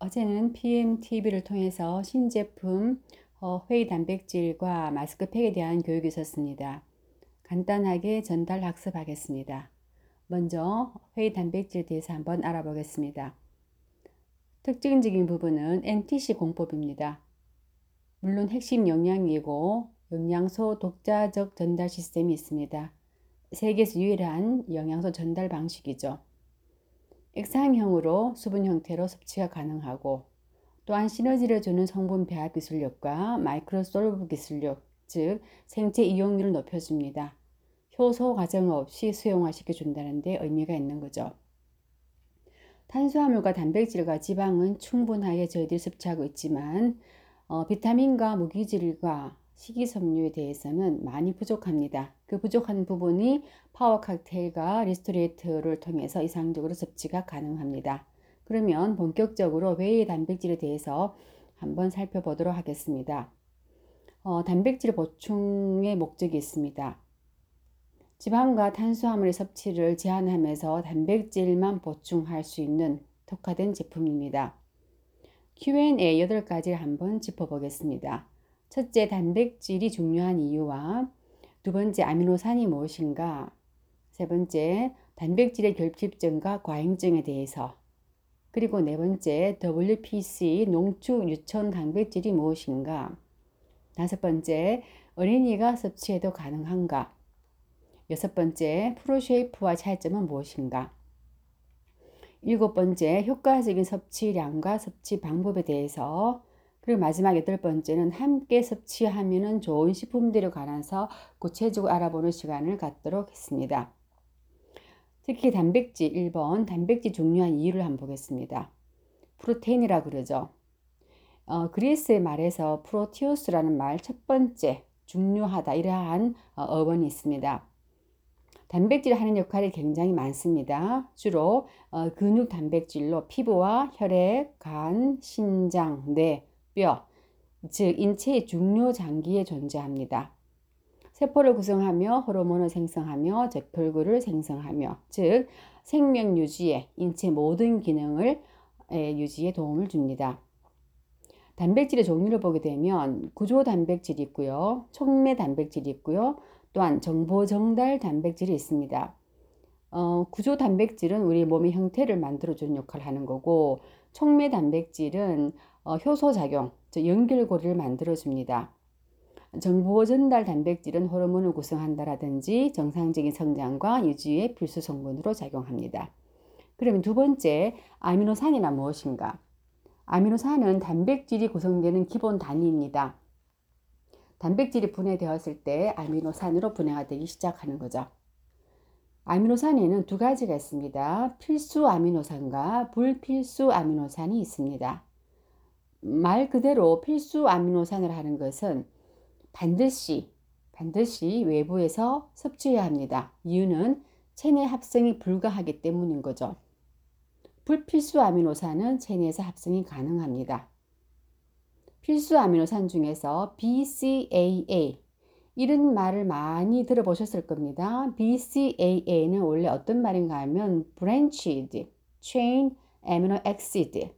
어제는 PMTV를 통해서 신제품 어, 회의 단백질과 마스크팩에 대한 교육이 있었습니다. 간단하게 전달 학습하겠습니다. 먼저 회의 단백질에 대해서 한번 알아보겠습니다. 특징적인 부분은 NTC 공법입니다. 물론 핵심 영양이고 영양소 독자적 전달 시스템이 있습니다. 세계에서 유일한 영양소 전달 방식이죠. 액상형으로 수분 형태로 섭취가 가능하고 또한 시너지를 주는 성분 배합 기술력과 마이크로솔브 기술력, 즉 생체 이용률을 높여줍니다. 효소 과정 없이 수용화시켜 준다는 데 의미가 있는 거죠. 탄수화물과 단백질과 지방은 충분하게 저희들이 섭취하고 있지만 어, 비타민과 무기질과 식이섬유에 대해서는 많이 부족합니다. 그 부족한 부분이 파워 칵테일과 리스토레이트를 통해서 이상적으로 섭취가 가능합니다. 그러면 본격적으로 whey 단백질에 대해서 한번 살펴보도록 하겠습니다. 어, 단백질 보충의 목적이 있습니다. 지방과 탄수화물의 섭취를 제한하면서 단백질만 보충할 수 있는 특화된 제품입니다. Q&A 8가지를 한번 짚어보겠습니다. 첫째, 단백질이 중요한 이유와 두 번째, 아미노산이 무엇인가? 세 번째, 단백질의 결핍증과 과잉증에 대해서 그리고 네 번째, WPC, 농축 유천 단백질이 무엇인가? 다섯 번째, 어린이가 섭취해도 가능한가? 여섯 번째, 프로쉐이프와 차이점은 무엇인가? 일곱 번째, 효과적인 섭취량과 섭취 방법에 대해서 그리고 마지막 여덟 번째는 함께 섭취하면 좋은 식품들에 관해서 구체적으로 알아보는 시간을 갖도록 했습니다. 특히 단백질 1번 단백질 중요한 이유를 한번 보겠습니다. 프로테인이라 그러죠. 어, 그리스의 말에서 프로티우스라는 말 첫 번째 중요하다 이러한 어, 어원이 있습니다. 단백질 하는 역할이 굉장히 많습니다. 주로 어, 근육 단백질로 피부와 혈액, 간, 신장, 뇌, 뼈, 즉 인체의 중요 장기에 존재합니다. 세포를 구성하며 호르몬을 생성하며 제혈구를 생성하며 즉 생명 유지에 인체 모든 기능을 유지에 도움을 줍니다. 단백질의 종류를 보게 되면 구조 단백질이 있고요. 촉매 단백질이 있고요. 또한 정보 정달 단백질이 있습니다. 어, 구조 단백질은 우리 몸의 형태를 만들어주는 역할을 하는 거고 촉매 단백질은 어, 효소 작용, 즉 연결고리를 만들어 줍니다. 정보 전달 단백질은 호르몬을 구성한다라든지 정상적인 성장과 유지의 필수 성분으로 작용합니다. 그러면 두 번째, 아미노산이나 무엇인가? 아미노산은 단백질이 구성되는 기본 단위입니다. 단백질이 분해되었을 때 아미노산으로 분해가 되기 시작하는 거죠. 아미노산에는 두 가지가 있습니다. 필수 아미노산과 불필수 아미노산이 있습니다. 말 그대로 필수 아미노산을 하는 것은 반드시 반드시 외부에서 섭취해야 합니다. 이유는 체내 합성이 불가하기 때문인 거죠. 불필수 아미노산은 체내에서 합성이 가능합니다. 필수 아미노산 중에서 BCAA 이런 말을 많이 들어보셨을 겁니다. BCAA는 원래 어떤 말인가 하면 Branched Chain Amino Acid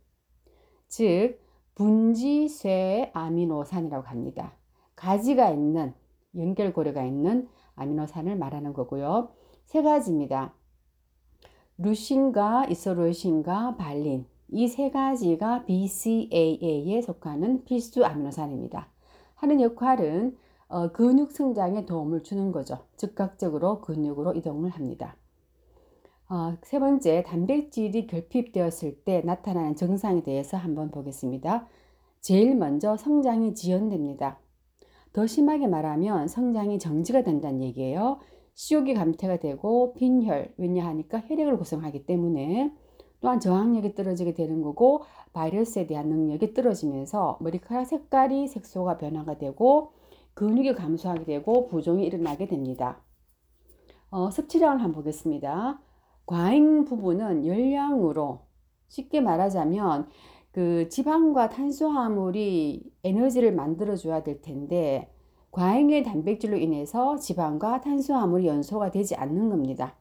즉 분지쇠 아미노산이라고 합니다. 가지가 있는 연결고리가 있는 아미노산을 말하는 거고요. 세 가지입니다. 루신과 이소루신과 발린 이 세 가지가 BCAA에 속하는 필수 아미노산입니다. 하는 역할은 어, 근육 성장에 도움을 주는 거죠. 즉각적으로 근육으로 이동을 합니다. 어, 세 번째, 단백질이 결핍되었을 때 나타나는 증상에 대해서 한번 보겠습니다. 제일 먼저 성장이 지연됩니다. 더 심하게 말하면 성장이 정지가 된다는 얘기예요. 시욕이 감퇴가 되고 빈혈, 왜냐하니까 혈액을 구성하기 때문에 또한 저항력이 떨어지게 되는 거고 바이러스에 대한 능력이 떨어지면서 머리카락 색깔이 색소가 변화가 되고 근육이 감소하게 되고 부종이 일어나게 됩니다. 어, 섭취량을 한번 보겠습니다. 과잉 부분은 열량으로 쉽게 말하자면 그 지방과 탄수화물이 에너지를 만들어 줘야 될 텐데 과잉의 단백질로 인해서 지방과 탄수화물이 연소가 되지 않는 겁니다.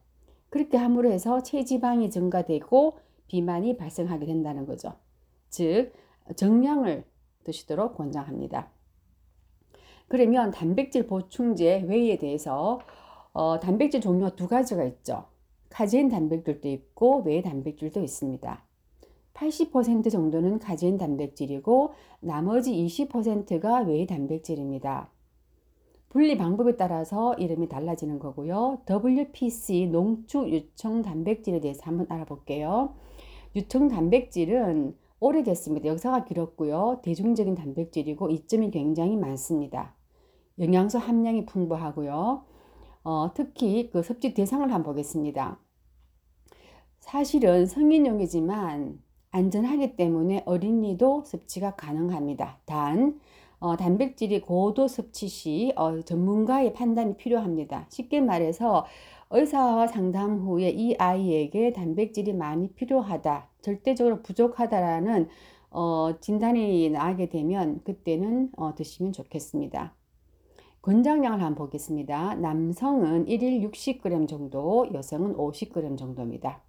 그렇게 함으로 해서 체지방이 증가되고 비만이 발생하게 된다는 거죠. 즉 정량을 드시도록 권장합니다. 그러면 단백질 보충제 whey에 대해서 어, 단백질 종류가 두 가지가 있죠. 카제인 단백질도 있고 whey 단백질도 있습니다. 80% 정도는 카제인 단백질이고 나머지 20%가 whey 단백질입니다. 분리 방법에 따라서 이름이 달라지는 거고요. WPC 농축 유청 단백질에 대해서 한번 알아볼게요. 유청 단백질은 오래됐습니다. 역사가 길었고요. 대중적인 단백질이고 이점이 굉장히 많습니다. 영양소 함량이 풍부하고요. 어, 특히 그 섭취 대상을 한번 보겠습니다. 사실은 성인용이지만 안전하기 때문에 어린이도 섭취가 가능합니다. 단 어, 단백질이 고도 섭취 시 어, 전문가의 판단이 필요합니다. 쉽게 말해서 의사와 상담 후에 이 아이에게 단백질이 많이 필요하다, 절대적으로 부족하다라는 어, 진단이 나게 되면 그때는 어, 드시면 좋겠습니다. 권장량을 한번 보겠습니다. 남성은 1일 60g 정도, 여성은 50g 정도입니다.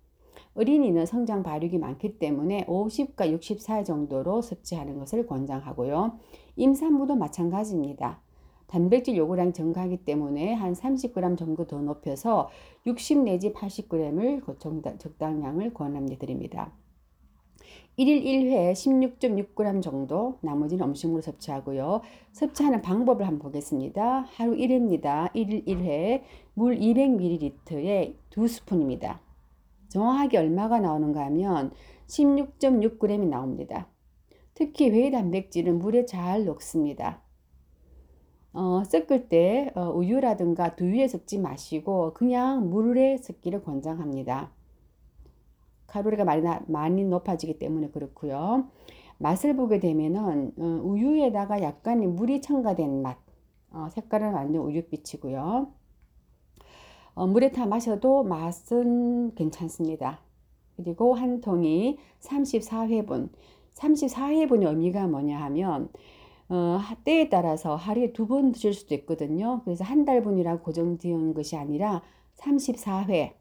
어린이는 성장 발육이 많기 때문에 50과 64 정도로 섭취하는 것을 권장하고요. 임산부도 마찬가지입니다. 단백질 요구량 증가하기 때문에 한 30g 정도 더 높여서 60 내지 80g을 적당량을 권합니다. 드립니다. 1일 1회 16.6g 정도 나머지는 음식물로 섭취하고요. 섭취하는 방법을 한번 보겠습니다. 하루 1회입니다. 1일 1회 물 200ml에 2스푼입니다. 정확하게 얼마가 나오는가 하면 16.6g이 나옵니다. 특히 회 단백질은 물에 잘 녹습니다. 어, 섞을 때 어, 우유라든가 두유에 섞지 마시고 그냥 물에 섞기를 권장합니다. 칼로리가 많이, 많이 높아지기 때문에 그렇고요. 맛을 보게 되면은 어, 우유에다가 약간의 물이 첨가된 맛, 어, 색깔은 완전 우유빛이고요. 어, 물에 타 마셔도 맛은 괜찮습니다. 그리고 한 통이 34회분. 34회분의 의미가 뭐냐 하면 어, 때에 따라서 하루에 두 번 드실 수도 있거든요. 그래서 한 달분이라고 고정되어 것이 아니라 34회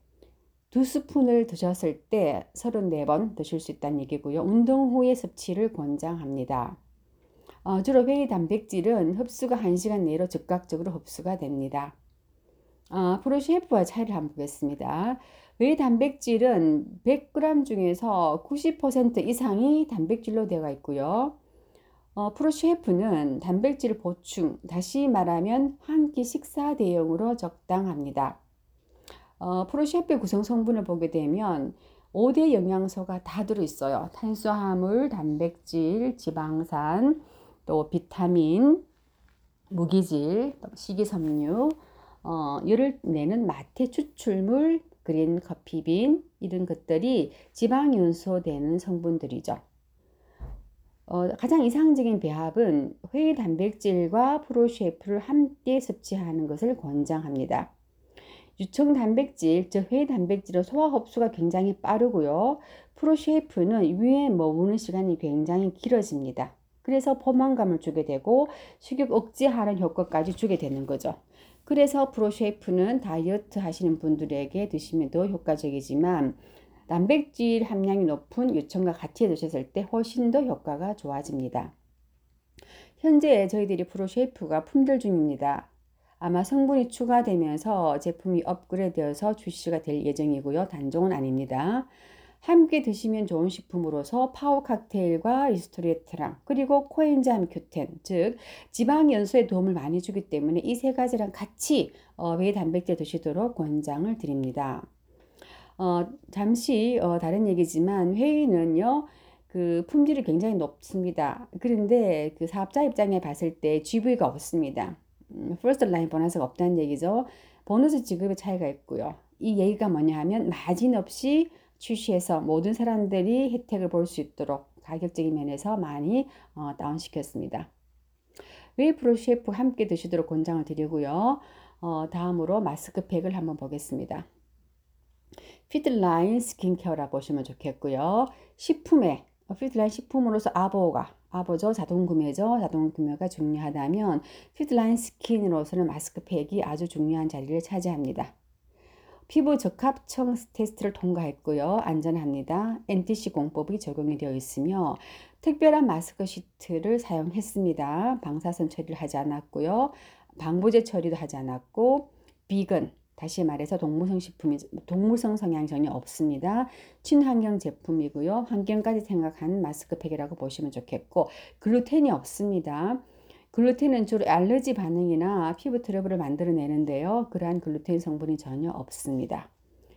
두 스푼을 드셨을 때 34번 드실 수 있다는 얘기고요. 운동 후에 섭취를 권장합니다. 어, 주로 회의 단백질은 흡수가 1시간 내로 즉각적으로 흡수가 됩니다. 어, 프로셰프와 차이를 한번 보겠습니다. 왜 단백질은 100g 중에서 90% 이상이 단백질로 되어 있고요. 어, 프로 셰프는 단백질 보충, 다시 말하면 한 끼 식사 대용으로 적당합니다. 어, 프로 셰프 구성 성분을 보게 되면 5대 영양소가 다 들어있어요. 탄수화물, 단백질, 지방산, 또 비타민, 무기질, 식이섬유, 어, 열을 내는 마태 추출물, 그린 커피빈 이런 것들이 지방 윤소 되는 성분들이죠. 어, 가장 이상적인 배합은 회의 단백질과 프로쉐프를 함께 섭취하는 것을 권장합니다. 유청 단백질, 즉 회의 단백질은 소화 흡수가 굉장히 빠르고요. 프로쉐프는 위에 머무는 시간이 굉장히 길어집니다. 그래서 포만감을 주게 되고 식욕 억제하는 효과까지 주게 되는 거죠. 그래서 프로쉐이프는 다이어트 하시는 분들에게 드시면 더 효과적이지만 단백질 함량이 높은 유청과 같이 드셨을 때 훨씬 더 효과가 좋아집니다. 현재 저희들이 프로쉐이프가 품절 중입니다. 아마 성분이 추가되면서 제품이 업그레이드되어서 출시가 될 예정이고요. 단종은 아닙니다. 함께 드시면 좋은 식품으로서 파워 칵테일과 Restorate랑 그리고 코엔자임 Q10 즉 지방 연소에 도움을 많이 주기 때문에 이 세 가지랑 같이 어, whey 단백질 드시도록 권장을 드립니다. 어, 잠시 어, 다른 얘기지만 whey는요. 그 품질이 굉장히 높습니다. 그런데 그 사업자 입장에 봤을 때 GV가 없습니다. 음, first line 보너스가 없다는 얘기죠. 보너스 지급의 차이가 있고요. 이 얘기가 뭐냐 하면 마진 없이 출시해서 모든 사람들이 혜택을 볼 수 있도록 가격적인 면에서 많이 어, 다운시켰습니다. Whey ProShape 함께 드시도록 권장을 드리고요. 어, 다음으로 마스크팩을 한번 보겠습니다. FitLine 스킨케어라 보시면 좋겠고요. 식품에 FitLine 식품으로서 ABO가 ABO죠 자동 구매죠 자동 구매가 중요하다면 피드라인 스킨으로서는 마스크팩이 아주 중요한 자리를 차지합니다. 피부 적합청 테스트를 통과했고요. 안전합니다. NTC 공법이 적용이 되어 있으며 특별한 마스크 시트를 사용했습니다. 방사선 처리를 하지 않았고요. 방부제 처리도 하지 않았고 비건 다시 말해서 동물성 식품이 동물성 성향 전혀 없습니다. 친환경 제품이고요. 환경까지 생각한 마스크팩이라고 보시면 좋겠고 글루텐이 없습니다. 글루텐은 주로 알러지 반응이나 피부 트러블을 만들어내는데요. 그러한 글루텐 성분이 전혀 없습니다.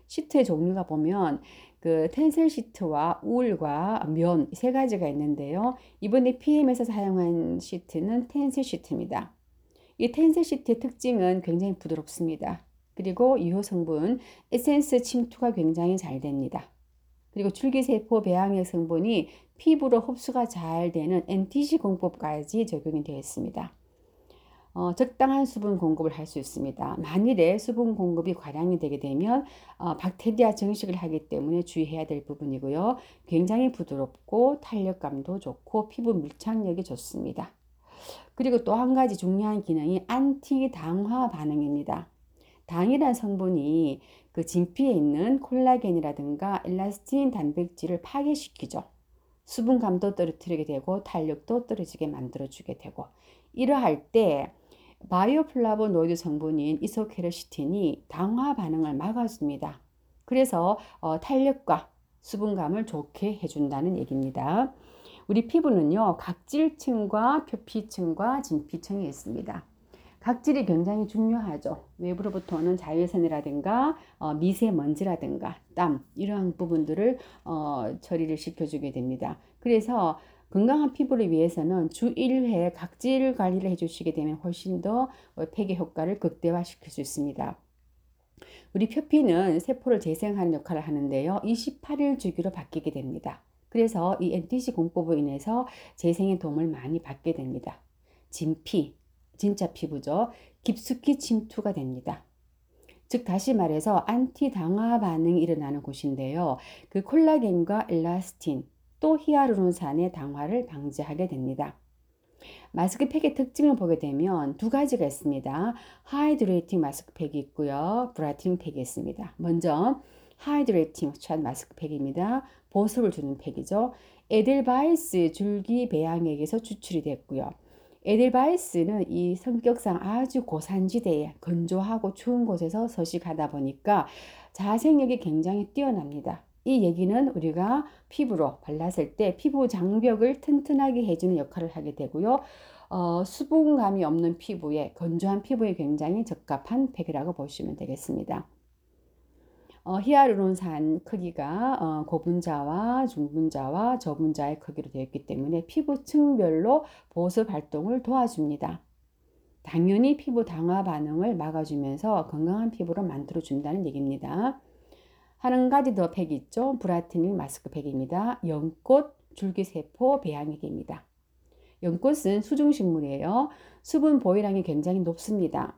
시트의 종류가 보면 그 텐셀 시트와 울과 면 세 가지가 있는데요. 이번에 PM에서 사용한 시트는 텐셀 시트입니다. 이 텐셀 시트의 특징은 굉장히 부드럽습니다. 그리고 유효 성분 에센스 침투가 굉장히 잘 됩니다. 그리고 줄기세포 배양액 성분이 피부로 흡수가 잘 되는 NTC 공법까지 적용이 되어 있습니다. 어, 적당한 수분 공급을 할 수 있습니다. 만일에 수분 공급이 과량이 되게 되면 어, 박테리아 증식을 하기 때문에 주의해야 될 부분이고요. 굉장히 부드럽고 탄력감도 좋고 피부 밀착력이 좋습니다. 그리고 또 한 가지 중요한 기능이 안티 당화 반응입니다. 당이란 성분이 그 진피에 있는 콜라겐이라든가 엘라스틴 단백질을 파괴시키죠. 수분감도 떨어뜨리게 되고 탄력도 떨어지게 만들어주게 되고 이러할 때 바이오플라보노이드 성분인 이소케르시틴이 당화 반응을 막아줍니다. 그래서 어, 탄력과 수분감을 좋게 해준다는 얘기입니다. 우리 피부는요 각질층과 표피층과 진피층이 있습니다. 각질이 굉장히 중요하죠. 외부로부터 오는 자외선이라든가 어, 미세먼지라든가 땀 이러한 부분들을 어, 처리를 시켜주게 됩니다. 그래서 건강한 피부를 위해서는 주 1회 각질 관리를 해주시게 되면 훨씬 더 폐기 효과를 극대화시킬 수 있습니다. 우리 표피는 세포를 재생하는 역할을 하는데요. 28일 주기로 바뀌게 됩니다. 그래서 이 NTC 공법으로 인해서 재생의 도움을 많이 받게 됩니다. 진피, 진짜 피부죠. 깊숙이 침투가 됩니다. 즉 다시 말해서 안티 당화 반응이 일어나는 곳인데요. 그 콜라겐과 엘라스틴 또 히아루론산의 당화를 방지하게 됩니다. 마스크팩의 특징을 보게 되면 두 가지가 있습니다. hydrating 마스크팩이 있고요. brightening 팩이 있습니다. 먼저 hydrating 시트 마스크팩입니다. 보습을 주는 팩이죠. 에델바이스 줄기 배양액에서 추출이 됐고요. 에델바이스는 이 성격상 아주 고산지대에 건조하고 추운 곳에서 서식하다 보니까 자생력이 굉장히 뛰어납니다. 이 얘기는 우리가 피부로 발랐을 때 피부 장벽을 튼튼하게 해주는 역할을 하게 되고요. 어, 수분감이 없는 피부에 건조한 피부에 굉장히 적합한 팩이라고 보시면 되겠습니다. 어, 히아루론산 크기가 어, 고분자와 중분자와 저분자의 크기로 되어 있기 때문에 피부층별로 보습 활동을 도와줍니다. 당연히 피부 당화 반응을 막아주면서 건강한 피부로 만들어준다는 얘기입니다. 한 가지 더 팩이 있죠. brightening 마스크 팩입니다. 연꽃 줄기세포 배양액입니다. 연꽃은 수중식물이에요. 수분 보유량이 굉장히 높습니다.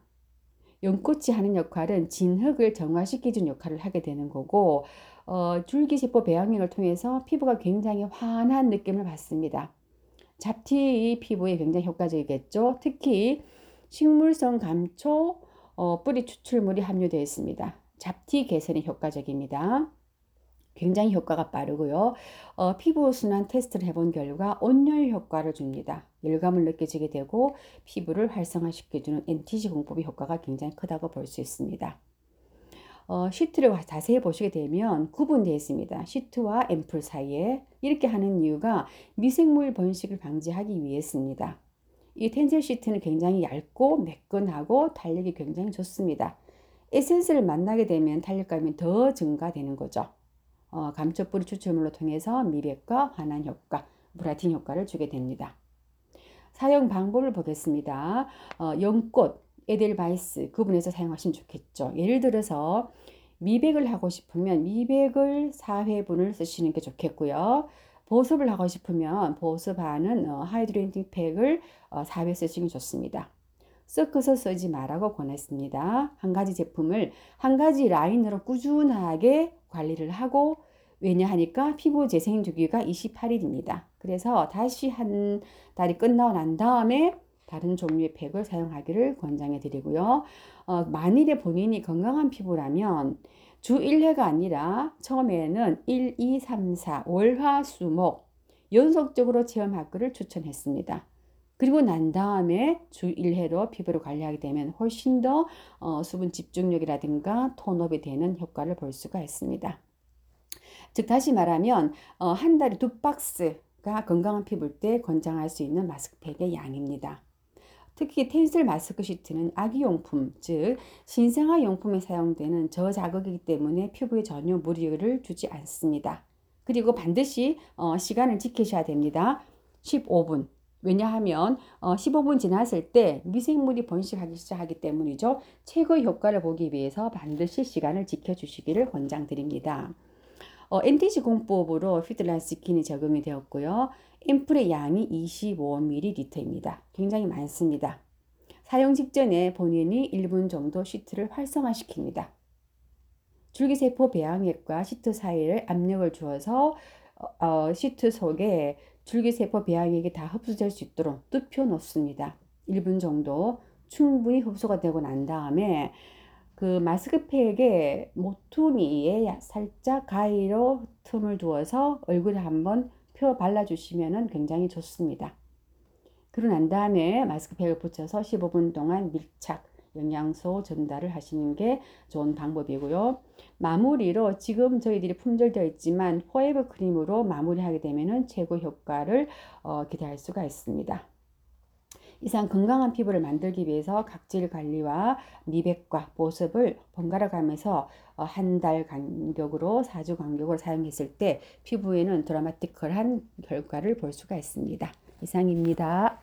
연꽃이 하는 역할은 진흙을 정화시키는 역할을 하게 되는 거고 어, 줄기세포 배양액을 통해서 피부가 굉장히 환한 느낌을 받습니다. 잡티 피부에 굉장히 효과적이겠죠. 특히 식물성 감초 어, 뿌리 추출물이 함유되어 있습니다. 잡티 개선에 효과적입니다. 굉장히 효과가 빠르고요. 어, 피부 순환 테스트를 해본 결과 온열 효과를 줍니다. 열감을 느껴지게 되고 피부를 활성화시켜주는 NTG 공법의 효과가 굉장히 크다고 볼 수 있습니다. 어, 시트를 자세히 보시게 되면 구분되어 있습니다. 시트와 앰플 사이에 이렇게 하는 이유가 미생물 번식을 방지하기 위해서입니다. 이 텐셀 시트는 굉장히 얇고 매끈하고 탄력이 굉장히 좋습니다. 에센스를 만나게 되면 탄력감이 더 증가되는 거죠. 어, 감초뿌리 추출물로 통해서 미백과 환한 효과, brightening 효과를 주게 됩니다. 사용 방법을 보겠습니다. 어, 연꽃, 에델바이스 구분해서 사용하시면 좋겠죠. 예를 들어서 미백을 하고 싶으면 미백을 4회분을 쓰시는 게 좋겠고요. 보습을 하고 싶으면 보습하는 어, hydrating 팩을 어, 4회 쓰시는 게 좋습니다. 섞어서 쓰지 말라고 권했습니다. 한 가지 제품을 한 가지 라인으로 꾸준하게 관리를 하고 왜냐하니까 피부 재생 주기가 28일입니다. 그래서 다시 한 달이 끝나고 난 다음에 다른 종류의 팩을 사용하기를 권장해 드리고요. 어, 만일에 본인이 건강한 피부라면 주 1회가 아니라 처음에는 1, 2, 3, 4, 월화, 수목 연속적으로 체험하기를 추천했습니다. 그리고 난 다음에 주 1회로 피부를 관리하게 되면 훨씬 더 어, 수분 집중력이라든가 톤업이 되는 효과를 볼 수가 있습니다. 즉 다시 말하면 어, 한 달에 두 박스가 건강한 피부일 때 권장할 수 있는 마스크팩의 양입니다. 특히 텐슬 마스크 시트는 아기용품, 즉 신생아 용품에 사용되는 저자극이기 때문에 피부에 전혀 무리를 주지 않습니다. 그리고 반드시 어, 시간을 지키셔야 됩니다. 15분. 왜냐하면 어, 15분 지났을 때 미생물이 번식하기 시작하기 때문이죠. 최고의 효과를 보기 위해서 반드시 시간을 지켜주시기를 권장드립니다. 어, NTC 공법으로 FitLine 스킨이 적용이 되었고요. 앰플의 양이 25ml입니다. 굉장히 많습니다. 사용 직전에 본인이 1분 정도 시트를 활성화시킵니다. 줄기세포 배양액과 시트 사이를 압력을 주어서 어, 어, 시트 속에 줄기세포 배양액이 다 흡수될 수 있도록 눕혀 놓습니다. 1분 정도 충분히 흡수가 되고 난 다음에 그 마스크팩의 모퉁이에 살짝 가위로 틈을 두어서 얼굴에 한번 펴 발라주시면 굉장히 좋습니다. 그러고 난 다음에 마스크팩을 붙여서 15분 동안 밀착, 영양소 전달을 하시는 게 좋은 방법이고요. 마무리로 지금 저희들이 품절되어 있지만 포에버 크림으로 마무리하게 되면 최고 효과를 어, 기대할 수가 있습니다. 이상 건강한 피부를 만들기 위해서 각질 관리와 미백과 보습을 번갈아 가면서 어, 한달 간격으로 4주 간격으로 사용했을 때 피부에는 드라마티컬한 결과를 볼 수가 있습니다. 이상입니다.